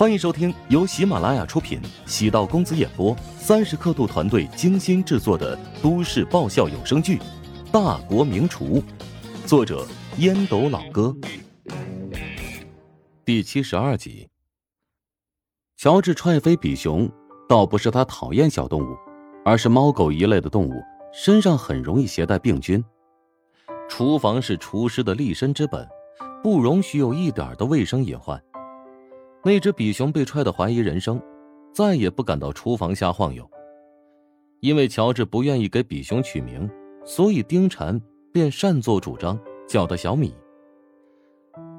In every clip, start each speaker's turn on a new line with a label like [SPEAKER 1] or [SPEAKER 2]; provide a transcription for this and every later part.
[SPEAKER 1] 欢迎收听由喜马拉雅出品、喜道公子演播、三十刻度团队精心制作的都市爆笑有声剧《大国名厨》，作者烟斗老哥，第七十二集。乔治踹飞比熊，倒不是他讨厌小动物，而是猫狗一类的动物身上很容易携带病菌。厨房是厨师的立身之本，不容许有一点的卫生隐患。那只比熊被踹得怀疑人生，再也不敢到厨房瞎晃悠。因为乔治不愿意给比熊取名，所以丁禅便擅作主张叫他小米。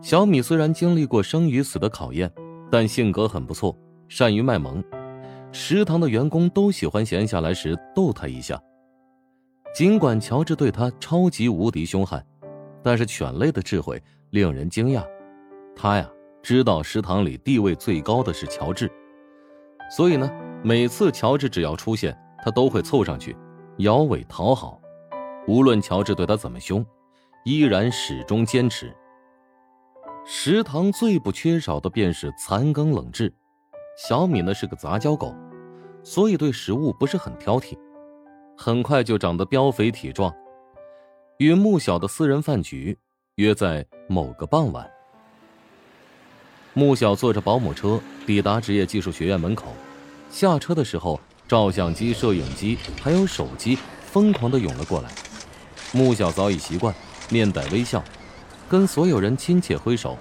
[SPEAKER 1] 小米虽然经历过生与死的考验，但性格很不错，善于卖萌。食堂的员工都喜欢闲下来时逗他一下。尽管乔治对他超级无敌凶悍，但是犬类的智慧令人惊讶。他呀。知道食堂里地位最高的是乔治，所以呢，每次乔治只要出现，他都会凑上去，摇尾讨好。无论乔治对他怎么凶，依然始终坚持。食堂最不缺少的便是残羹冷炙。小米呢是个杂交狗，所以对食物不是很挑剔，很快就长得膘肥体壮。与穆小的私人饭局约在某个傍晚。穆小坐着保姆车抵达职业技术学院门口，下车的时候，照相机、摄影机还有手机疯狂的涌了过来。穆小早已习惯，面带微笑，跟所有人亲切挥手。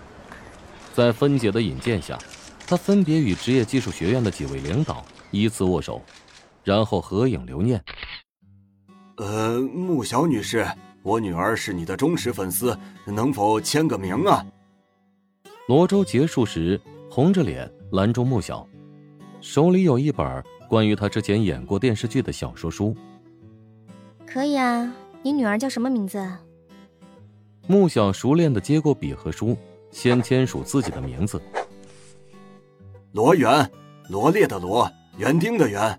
[SPEAKER 1] 在芬姐的引荐下，他分别与职业技术学院的几位领导依次握手，然后合影留念。
[SPEAKER 2] 呃，穆小女士，我女儿是你的忠实粉丝，能否签个名啊？
[SPEAKER 1] 罗周结束时，红着脸拦住穆小，手里有一本关于他之前演过电视剧的小说书。
[SPEAKER 3] 可以啊，你女儿叫什么名字？
[SPEAKER 1] 穆小熟练的接过笔和书，先签署自己的名字。
[SPEAKER 2] 罗园，罗列的罗，园丁的园。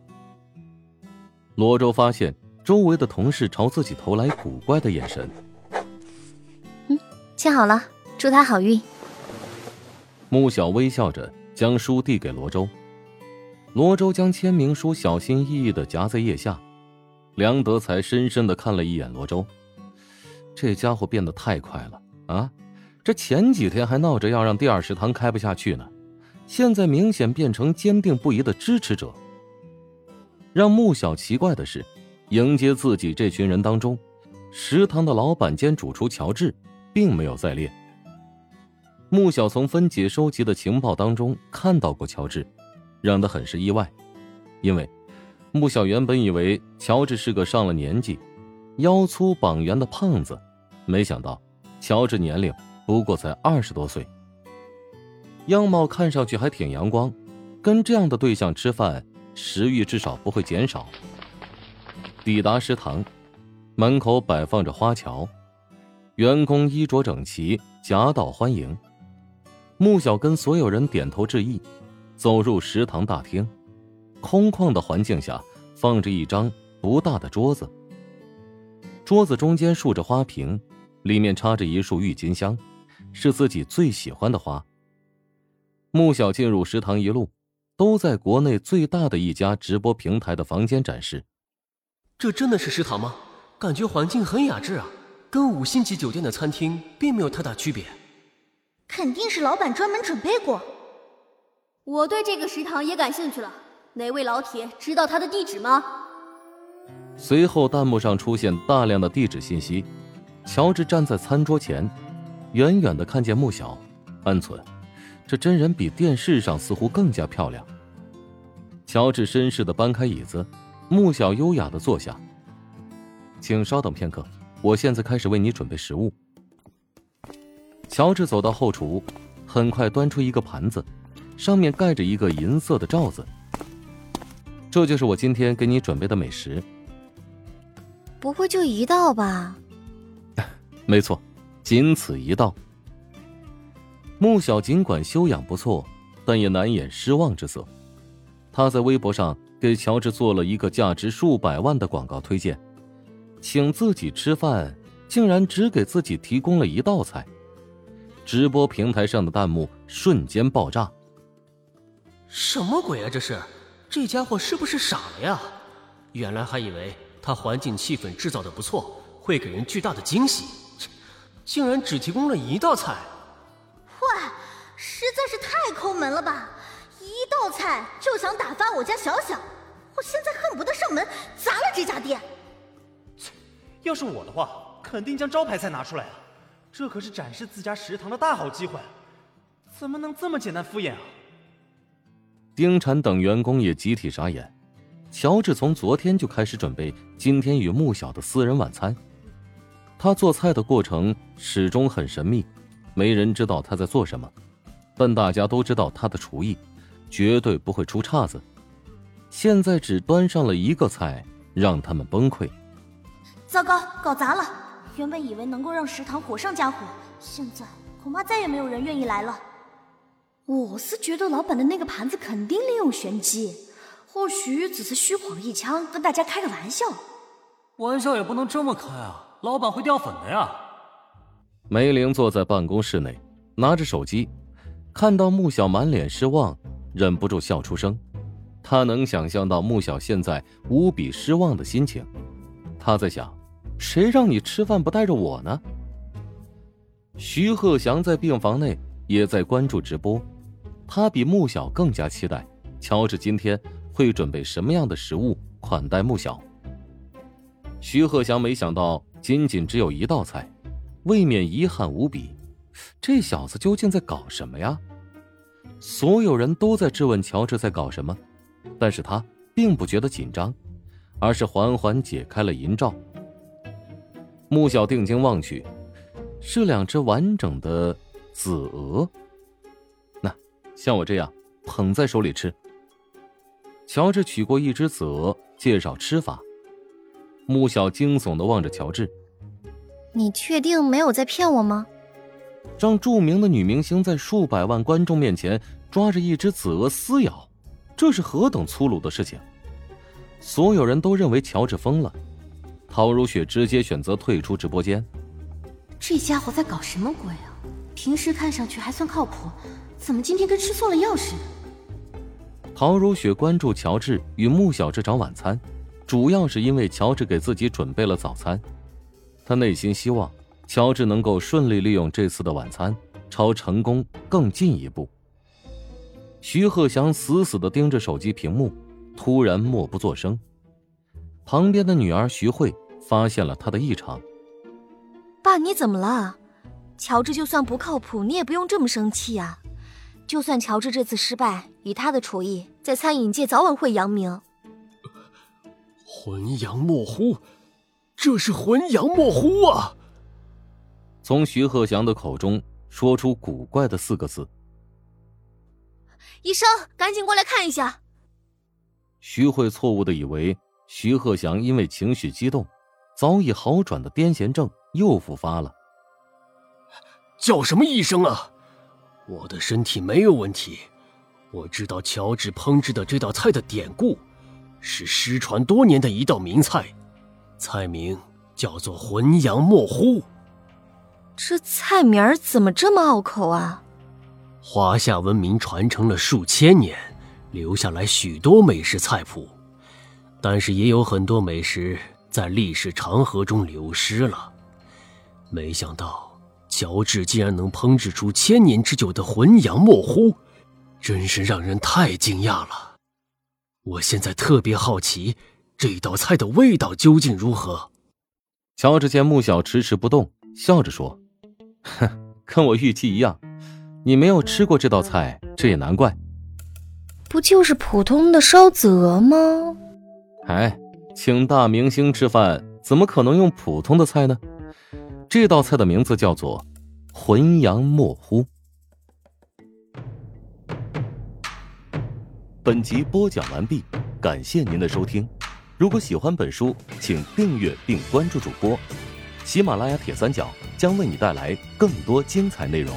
[SPEAKER 1] 罗周发现周围的同事朝自己投来古怪的眼神。
[SPEAKER 3] 嗯，签好了，祝他好运。
[SPEAKER 1] 穆小微笑着将书递给罗周，罗周将签名书小心翼翼的夹在腋下。梁德才深深的看了一眼罗周，这家伙变得太快了啊！这前几天还闹着要让第二食堂开不下去呢，现在明显变成坚定不移的支持者。让穆小奇怪的是，迎接自己这群人当中，食堂的老板兼主厨乔治，并没有在列。穆小从芬姐收集的情报当中看到过乔治，让他很是意外，因为穆小原本以为乔治是个上了年纪、腰粗膀圆的胖子，没想到乔治年龄不过才二十多岁，样貌看上去还挺阳光，跟这样的对象吃饭，食欲至少不会减少。抵达食堂，门口摆放着花桥，员工衣着整齐，夹道欢迎。穆小跟所有人点头致意，走入食堂大厅。空旷的环境下，放着一张不大的桌子。桌子中间竖着花瓶，里面插着一束郁金香，是自己最喜欢的花。穆小进入食堂一路，都在国内最大的一家直播平台的房间展示。
[SPEAKER 4] 这真的是食堂吗？感觉环境很雅致啊，跟五星级酒店的餐厅并没有太大区别。
[SPEAKER 5] 肯定是老板专门准备过。
[SPEAKER 6] 我对这个食堂也感兴趣了，哪位老铁知道他的地址吗？
[SPEAKER 1] 随后弹幕上出现大量的地址信息。乔治站在餐桌前，远远的看见穆小，暗存：这真人比电视上似乎更加漂亮。乔治绅士的搬开椅子，穆小优雅的坐下。请稍等片刻，我现在开始为你准备食物。乔治走到后厨，很快端出一个盘子，上面盖着一个银色的罩子。这就是我今天给你准备的美食。
[SPEAKER 3] 不会就一道吧？
[SPEAKER 1] 没错，仅此一道。穆小尽管修养不错，但也难掩失望之色。他在微博上给乔治做了一个价值数百万的广告推荐，请自己吃饭，竟然只给自己提供了一道菜。直播平台上的弹幕瞬间爆炸。
[SPEAKER 4] 什么鬼啊！这是，这家伙是不是傻了呀？原来还以为他环境气氛制造的不错，会给人巨大的惊喜，竟然只提供了一道菜。
[SPEAKER 5] 哇，实在是太抠门了吧！一道菜就想打发我家小小，我现在恨不得上门砸了这家店。
[SPEAKER 7] 切，要是我的话，肯定将招牌菜拿出来啊！这可是展示自家食堂的大好机会，怎么能这么简单敷衍啊？
[SPEAKER 1] 丁婵等员工也集体傻眼。乔治从昨天就开始准备今天与穆小的私人晚餐，他做菜的过程始终很神秘，没人知道他在做什么，但大家都知道他的厨艺绝对不会出岔子。现在只端上了一个菜，让他们崩溃。
[SPEAKER 5] 糟糕，搞砸了！原本以为能够让食堂火上加火，现在恐怕再也没有人愿意来了。
[SPEAKER 6] 我是觉得老板的那个盘子肯定另有玄机，或许只是虚晃一枪，跟大家开个玩笑。
[SPEAKER 8] 玩笑也不能这么开啊，老板会掉粉的呀。
[SPEAKER 1] 梅玲坐在办公室内，拿着手机，看到穆小满脸失望，忍不住笑出声。她能想象到穆小现在无比失望的心情。她在想，谁让你吃饭不带着我呢？徐鹤翔在病房内也在关注直播。他比穆小更加期待乔治今天会准备什么样的食物款待穆小。徐鹤祥没想到仅仅只有一道菜，未免遗憾无比。这小子究竟在搞什么呀？所有人都在质问乔治在搞什么，但是他并不觉得紧张，而是缓缓解开了银罩。穆小定睛望去，是两只完整的紫鹅。那像我这样捧在手里吃。乔治取过一只紫鹅，介绍吃法。穆小惊悚的望着乔治：“
[SPEAKER 3] 你确定没有在骗我吗？”
[SPEAKER 1] 让著名的女明星在数百万观众面前抓着一只紫鹅撕咬，这是何等粗鲁的事情！所有人都认为乔治疯了。陶如雪直接选择退出直播间。
[SPEAKER 6] 这家伙在搞什么鬼啊？平时看上去还算靠谱。怎么今天跟吃错了药似的？
[SPEAKER 1] 陶如雪关注乔治与穆小志找晚餐，主要是因为乔治给自己准备了早餐。他内心希望乔治能够顺利利用这次的晚餐，朝成功更进一步。徐鹤翔死死地盯着手机屏幕，突然默不作声。旁边的女儿徐慧发现了他的异常：“
[SPEAKER 3] 爸，你怎么了？乔治就算不靠谱，你也不用这么生气啊。”就算乔治这次失败，以他的厨艺，在餐饮界早晚会扬名。
[SPEAKER 4] 浑阳墨糊，这是浑阳墨糊啊！
[SPEAKER 1] 从徐鹤祥的口中说出古怪的四个字。
[SPEAKER 3] 医生，赶紧过来看一下。
[SPEAKER 1] 徐慧错误的以为徐鹤祥因为情绪激动，早已好转的癫痫症又复发了。
[SPEAKER 4] 叫什么医生啊？我的身体没有问题，我知道乔治烹制的这道菜的典故，是失传多年的一道名菜，菜名叫做浑羊墨糊。
[SPEAKER 3] 这菜名儿怎么这么拗口啊？
[SPEAKER 4] 华夏文明传承了数千年，留下来许多美食菜谱，但是也有很多美食在历史长河中流失了。没想到。乔治竟然能烹制出千年之久的浑羊墨糊，真是让人太惊讶了。我现在特别好奇，这道菜的味道究竟如何？
[SPEAKER 1] 乔治见穆小迟迟不动，笑着说：“哼，跟我预期一样，你没有吃过这道菜，这也难怪。
[SPEAKER 3] 不就是普通的烧子鹅吗？
[SPEAKER 1] 哎，请大明星吃饭，怎么可能用普通的菜呢？”这道菜的名字叫做“浑阳墨糊”。本集播讲完毕，感谢您的收听。如果喜欢本书，请订阅并关注主播。喜马拉雅铁三角将为你带来更多精彩内容。